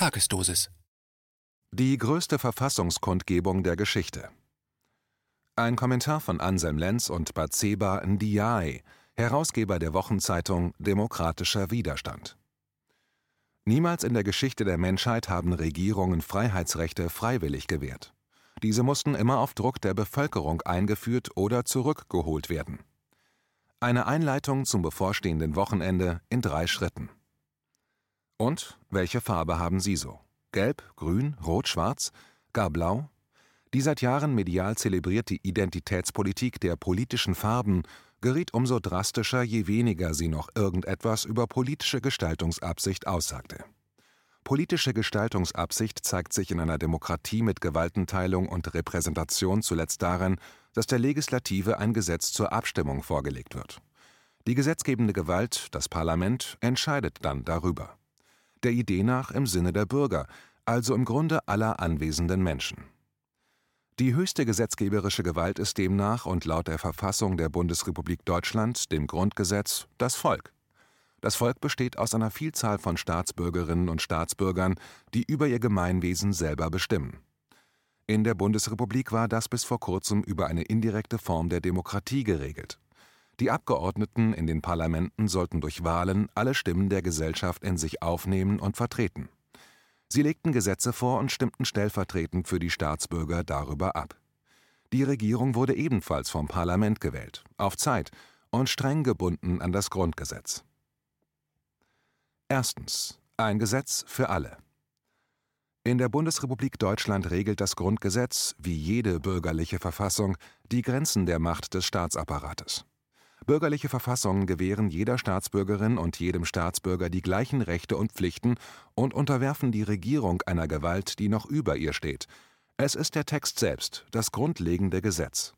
Tagesdosis. Die größte Verfassungskundgebung der Geschichte. Ein Kommentar von Anselm Lenz und Batseba Ndiaye, Herausgeber der Wochenzeitung Demokratischer Widerstand. Niemals in der Geschichte der Menschheit haben Regierungen Freiheitsrechte freiwillig gewährt. Diese mussten immer auf Druck der Bevölkerung eingeführt oder zurückgeholt werden. Eine Einleitung zum bevorstehenden Wochenende in drei Schritten. Und welche Farbe haben Sie so? Gelb, grün, rot, schwarz, gar blau? Die seit Jahren medial zelebrierte Identitätspolitik der politischen Farben geriet umso drastischer, je weniger sie noch irgendetwas über politische Gestaltungsabsicht aussagte. Politische Gestaltungsabsicht zeigt sich in einer Demokratie mit Gewaltenteilung und Repräsentation zuletzt darin, dass der Legislative ein Gesetz zur Abstimmung vorgelegt wird. Die gesetzgebende Gewalt, das Parlament, entscheidet dann darüber der Idee nach im Sinne der Bürger, also im Grunde aller anwesenden Menschen. Die höchste gesetzgeberische Gewalt ist demnach und laut der Verfassung der Bundesrepublik Deutschland, dem Grundgesetz, das Volk. Das Volk besteht aus einer Vielzahl von Staatsbürgerinnen und Staatsbürgern, die über ihr Gemeinwesen selber bestimmen. In der Bundesrepublik war das bis vor kurzem über eine indirekte Form der Demokratie geregelt. Die Abgeordneten in den Parlamenten sollten durch Wahlen alle Stimmen der Gesellschaft in sich aufnehmen und vertreten. Sie legten Gesetze vor und stimmten stellvertretend für die Staatsbürger darüber ab. Die Regierung wurde ebenfalls vom Parlament gewählt, auf Zeit und streng gebunden an das Grundgesetz. Erstens. Ein Gesetz für alle. In der Bundesrepublik Deutschland regelt das Grundgesetz, wie jede bürgerliche Verfassung, die Grenzen der Macht des Staatsapparates. Bürgerliche Verfassungen gewähren jeder Staatsbürgerin und jedem Staatsbürger die gleichen Rechte und Pflichten und unterwerfen die Regierung einer Gewalt, die noch über ihr steht. Es ist der Text selbst, das grundlegende Gesetz.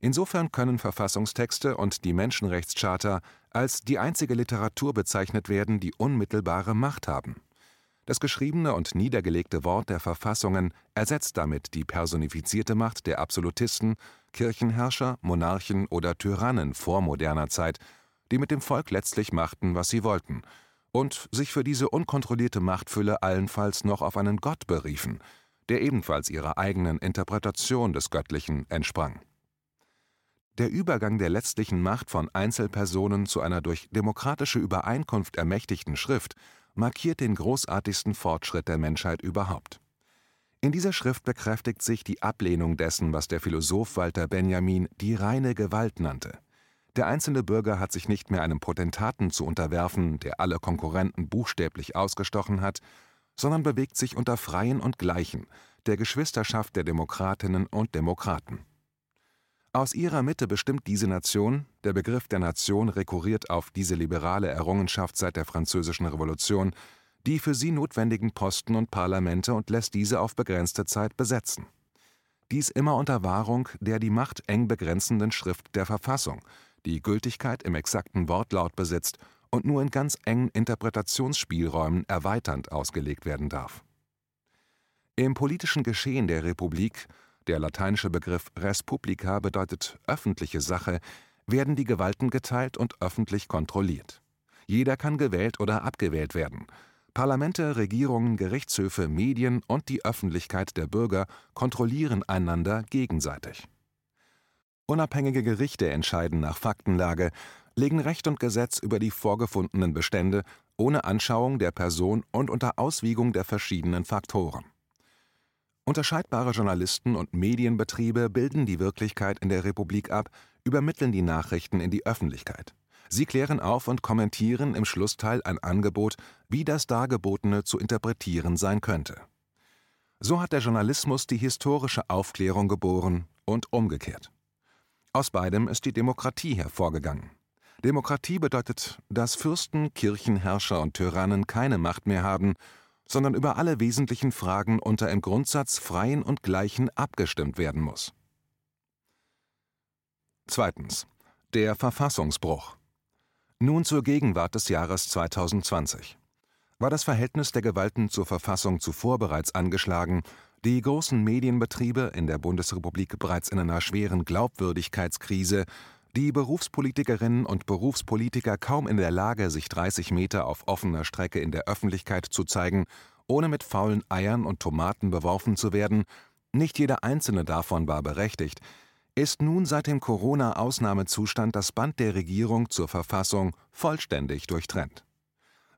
Insofern können Verfassungstexte und die Menschenrechtscharta als die einzige Literatur bezeichnet werden, die unmittelbare Macht haben. Das geschriebene und niedergelegte Wort der Verfassungen ersetzt damit die personifizierte Macht der Absolutisten, Kirchenherrscher, Monarchen oder Tyrannen vormoderner Zeit, die mit dem Volk letztlich machten, was sie wollten, und sich für diese unkontrollierte Machtfülle allenfalls noch auf einen Gott beriefen, der ebenfalls ihrer eigenen Interpretation des Göttlichen entsprang. Der Übergang der letztlichen Macht von Einzelpersonen zu einer durch demokratische Übereinkunft ermächtigten Schrift markiert den großartigsten Fortschritt der Menschheit überhaupt. In dieser Schrift bekräftigt sich die Ablehnung dessen, was der Philosoph Walter Benjamin die reine Gewalt nannte. Der einzelne Bürger hat sich nicht mehr einem Potentaten zu unterwerfen, der alle Konkurrenten buchstäblich ausgestochen hat, sondern bewegt sich unter Freien und Gleichen, der Geschwisterschaft der Demokratinnen und Demokraten. Aus ihrer Mitte bestimmt diese Nation, der Begriff der Nation rekurriert auf diese liberale Errungenschaft seit der Französischen Revolution, die für sie notwendigen Posten und Parlamente und lässt diese auf begrenzte Zeit besetzen. Dies immer unter Wahrung der die Macht eng begrenzenden Schrift der Verfassung, die Gültigkeit im exakten Wortlaut besitzt und nur in ganz engen Interpretationsspielräumen erweiternd ausgelegt werden darf. Im politischen Geschehen der Republik der lateinische Begriff res publica bedeutet öffentliche Sache, werden die Gewalten geteilt und öffentlich kontrolliert. Jeder kann gewählt oder abgewählt werden. Parlamente, Regierungen, Gerichtshöfe, Medien und die Öffentlichkeit der Bürger kontrollieren einander gegenseitig. Unabhängige Gerichte entscheiden nach Faktenlage, legen Recht und Gesetz über die vorgefundenen Bestände ohne Anschauung der Person und unter Auswiegung der verschiedenen Faktoren. Unterscheidbare Journalisten und Medienbetriebe bilden die Wirklichkeit in der Republik ab, übermitteln die Nachrichten in die Öffentlichkeit. Sie klären auf und kommentieren im Schlussteil ein Angebot, wie das Dargebotene zu interpretieren sein könnte. So hat der Journalismus die historische Aufklärung geboren und umgekehrt. Aus beidem ist die Demokratie hervorgegangen. Demokratie bedeutet, dass Fürsten, Kirchenherrscher und Tyrannen keine Macht mehr haben sondern über alle wesentlichen Fragen unter im Grundsatz freien und gleichen abgestimmt werden muss. Zweitens. Der Verfassungsbruch. Nun zur Gegenwart des Jahres 2020. War das Verhältnis der Gewalten zur Verfassung zuvor bereits angeschlagen, die großen Medienbetriebe in der Bundesrepublik bereits in einer schweren Glaubwürdigkeitskrise die Berufspolitikerinnen und Berufspolitiker kaum in der Lage, sich 30 Meter auf offener Strecke in der Öffentlichkeit zu zeigen ohne mit faulen Eiern und Tomaten beworfen zu werden, nicht jeder einzelne davon war berechtigt, ist nun seit dem Corona-Ausnahmezustand das Band der Regierung zur Verfassung vollständig durchtrennt.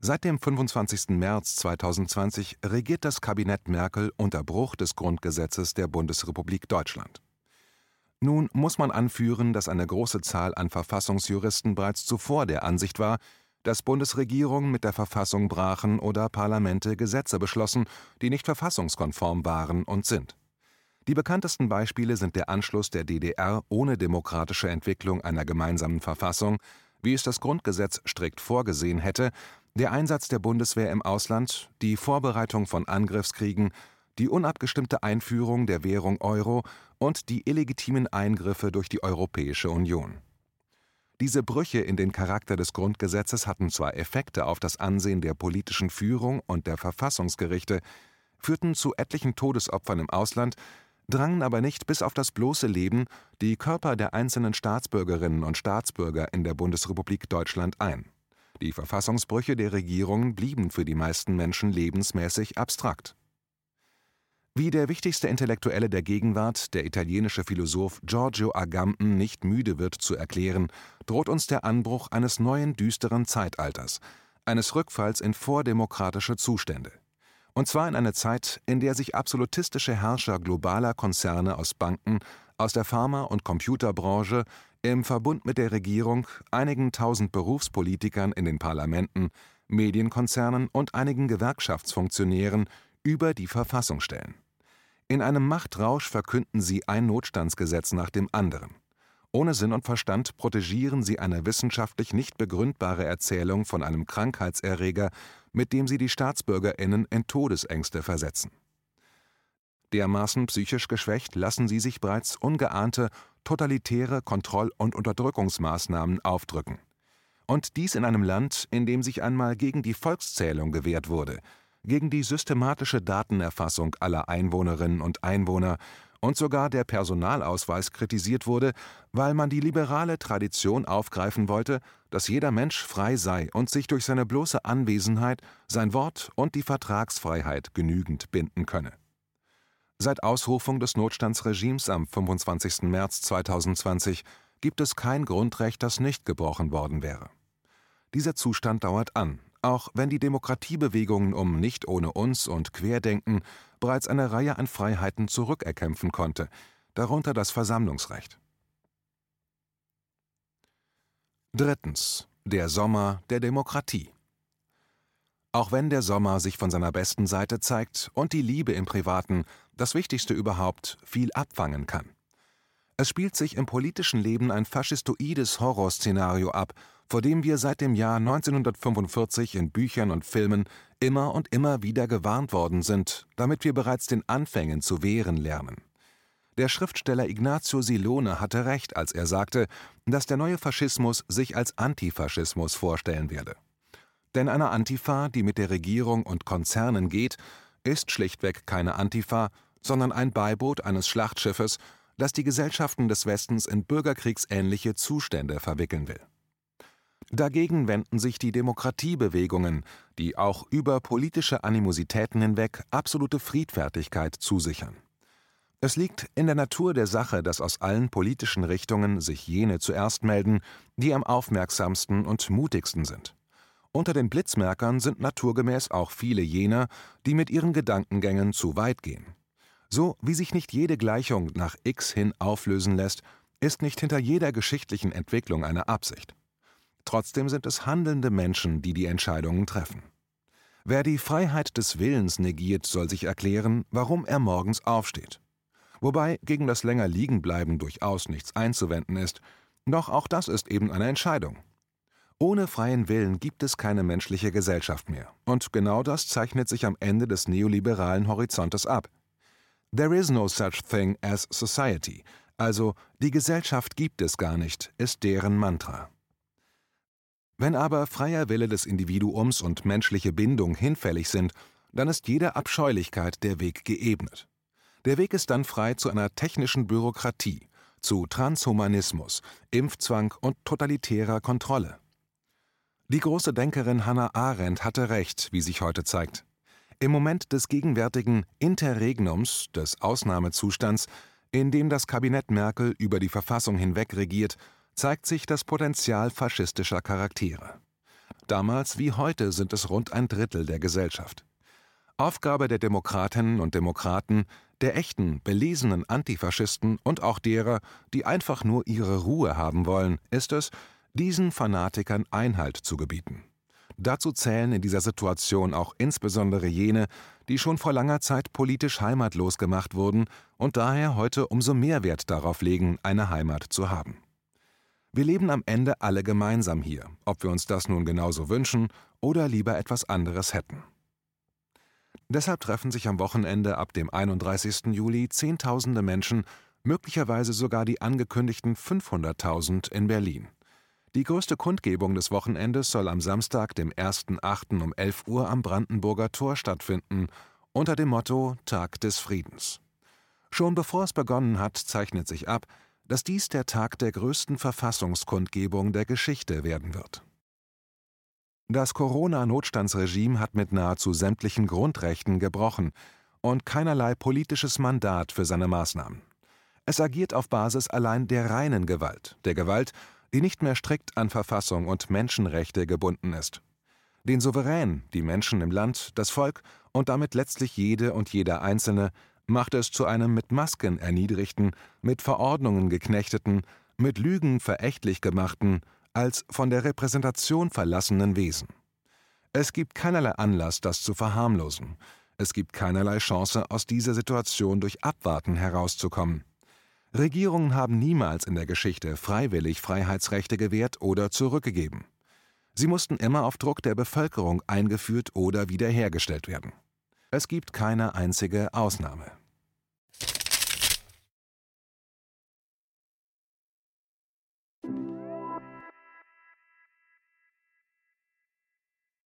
Seit dem 25. März 2020 regiert das Kabinett Merkel unter Bruch des Grundgesetzes der Bundesrepublik Deutschland. Nun muss man anführen, dass eine große Zahl an Verfassungsjuristen bereits zuvor der Ansicht war, dass Bundesregierungen mit der Verfassung brachen oder Parlamente Gesetze beschlossen, die nicht verfassungskonform waren und sind. Die bekanntesten Beispiele sind der Anschluss der DDR ohne demokratische Entwicklung einer gemeinsamen Verfassung, wie es das Grundgesetz strikt vorgesehen hätte, der Einsatz der Bundeswehr im Ausland, die Vorbereitung von Angriffskriegen, die unabgestimmte Einführung der Währung Euro und die illegitimen Eingriffe durch die Europäische Union. Diese Brüche in den Charakter des Grundgesetzes hatten zwar Effekte auf das Ansehen der politischen Führung und der Verfassungsgerichte, führten zu etlichen Todesopfern im Ausland, drangen aber nicht bis auf das bloße Leben die Körper der einzelnen Staatsbürgerinnen und Staatsbürger in der Bundesrepublik Deutschland ein. Die Verfassungsbrüche der Regierungen blieben für die meisten Menschen lebensmäßig abstrakt. Wie der wichtigste Intellektuelle der Gegenwart, der italienische Philosoph Giorgio Agamben, nicht müde wird zu erklären, droht uns der Anbruch eines neuen düsteren Zeitalters, eines Rückfalls in vordemokratische Zustände. Und zwar in eine Zeit, in der sich absolutistische Herrscher globaler Konzerne aus Banken, aus der Pharma- und Computerbranche im Verbund mit der Regierung, einigen tausend Berufspolitikern in den Parlamenten, Medienkonzernen und einigen Gewerkschaftsfunktionären über die Verfassung stellen. In einem Machtrausch verkünden sie ein Notstandsgesetz nach dem anderen. Ohne Sinn und Verstand protegieren sie eine wissenschaftlich nicht begründbare Erzählung von einem Krankheitserreger, mit dem sie die Staatsbürgerinnen in Todesängste versetzen. Dermaßen psychisch geschwächt lassen sie sich bereits ungeahnte totalitäre Kontroll- und Unterdrückungsmaßnahmen aufdrücken. Und dies in einem Land, in dem sich einmal gegen die Volkszählung gewehrt wurde, gegen die systematische Datenerfassung aller Einwohnerinnen und Einwohner und sogar der Personalausweis kritisiert wurde, weil man die liberale Tradition aufgreifen wollte, dass jeder Mensch frei sei und sich durch seine bloße Anwesenheit, sein Wort und die Vertragsfreiheit genügend binden könne. Seit Ausrufung des Notstandsregimes am 25. März 2020 gibt es kein Grundrecht, das nicht gebrochen worden wäre. Dieser Zustand dauert an auch wenn die Demokratiebewegungen um Nicht ohne uns und Querdenken bereits eine Reihe an Freiheiten zurückerkämpfen konnte, darunter das Versammlungsrecht. Drittens. Der Sommer der Demokratie. Auch wenn der Sommer sich von seiner besten Seite zeigt und die Liebe im Privaten, das Wichtigste überhaupt, viel abfangen kann. Es spielt sich im politischen Leben ein faschistoides Horrorszenario ab, vor dem wir seit dem Jahr 1945 in Büchern und Filmen immer und immer wieder gewarnt worden sind, damit wir bereits den Anfängen zu wehren lernen. Der Schriftsteller Ignazio Silone hatte recht, als er sagte, dass der neue Faschismus sich als Antifaschismus vorstellen werde. Denn eine Antifa, die mit der Regierung und Konzernen geht, ist schlichtweg keine Antifa, sondern ein Beiboot eines Schlachtschiffes, das die Gesellschaften des Westens in bürgerkriegsähnliche Zustände verwickeln will. Dagegen wenden sich die Demokratiebewegungen, die auch über politische Animositäten hinweg absolute Friedfertigkeit zusichern. Es liegt in der Natur der Sache, dass aus allen politischen Richtungen sich jene zuerst melden, die am aufmerksamsten und mutigsten sind. Unter den Blitzmerkern sind naturgemäß auch viele jener, die mit ihren Gedankengängen zu weit gehen. So wie sich nicht jede Gleichung nach x hin auflösen lässt, ist nicht hinter jeder geschichtlichen Entwicklung eine Absicht. Trotzdem sind es handelnde Menschen, die die Entscheidungen treffen. Wer die Freiheit des Willens negiert, soll sich erklären, warum er morgens aufsteht. Wobei gegen das länger Liegenbleiben durchaus nichts einzuwenden ist, doch auch das ist eben eine Entscheidung. Ohne freien Willen gibt es keine menschliche Gesellschaft mehr, und genau das zeichnet sich am Ende des neoliberalen Horizontes ab. There is no such thing as society, also die Gesellschaft gibt es gar nicht, ist deren Mantra. Wenn aber freier Wille des Individuums und menschliche Bindung hinfällig sind, dann ist jeder Abscheulichkeit der Weg geebnet. Der Weg ist dann frei zu einer technischen Bürokratie, zu Transhumanismus, Impfzwang und totalitärer Kontrolle. Die große Denkerin Hannah Arendt hatte recht, wie sich heute zeigt. Im Moment des gegenwärtigen Interregnums, des Ausnahmezustands, in dem das Kabinett Merkel über die Verfassung hinweg regiert, zeigt sich das Potenzial faschistischer Charaktere. Damals wie heute sind es rund ein Drittel der Gesellschaft. Aufgabe der Demokratinnen und Demokraten, der echten, belesenen Antifaschisten und auch derer, die einfach nur ihre Ruhe haben wollen, ist es, diesen Fanatikern Einhalt zu gebieten. Dazu zählen in dieser Situation auch insbesondere jene, die schon vor langer Zeit politisch heimatlos gemacht wurden und daher heute umso mehr Wert darauf legen, eine Heimat zu haben. Wir leben am Ende alle gemeinsam hier, ob wir uns das nun genauso wünschen oder lieber etwas anderes hätten. Deshalb treffen sich am Wochenende ab dem 31. Juli Zehntausende Menschen, möglicherweise sogar die angekündigten 500.000 in Berlin. Die größte Kundgebung des Wochenendes soll am Samstag, dem 1.8. um 11 Uhr am Brandenburger Tor stattfinden, unter dem Motto Tag des Friedens. Schon bevor es begonnen hat, zeichnet sich ab, dass dies der Tag der größten Verfassungskundgebung der Geschichte werden wird. Das Corona-Notstandsregime hat mit nahezu sämtlichen Grundrechten gebrochen und keinerlei politisches Mandat für seine Maßnahmen. Es agiert auf Basis allein der reinen Gewalt, der Gewalt, die nicht mehr strikt an Verfassung und Menschenrechte gebunden ist. Den Souverän, die Menschen im Land, das Volk und damit letztlich jede und jeder Einzelne macht es zu einem mit Masken erniedrigten, mit Verordnungen geknechteten, mit Lügen verächtlich gemachten, als von der Repräsentation verlassenen Wesen. Es gibt keinerlei Anlass, das zu verharmlosen. Es gibt keinerlei Chance, aus dieser Situation durch Abwarten herauszukommen. Regierungen haben niemals in der Geschichte freiwillig Freiheitsrechte gewährt oder zurückgegeben. Sie mussten immer auf Druck der Bevölkerung eingeführt oder wiederhergestellt werden. Es gibt keine einzige Ausnahme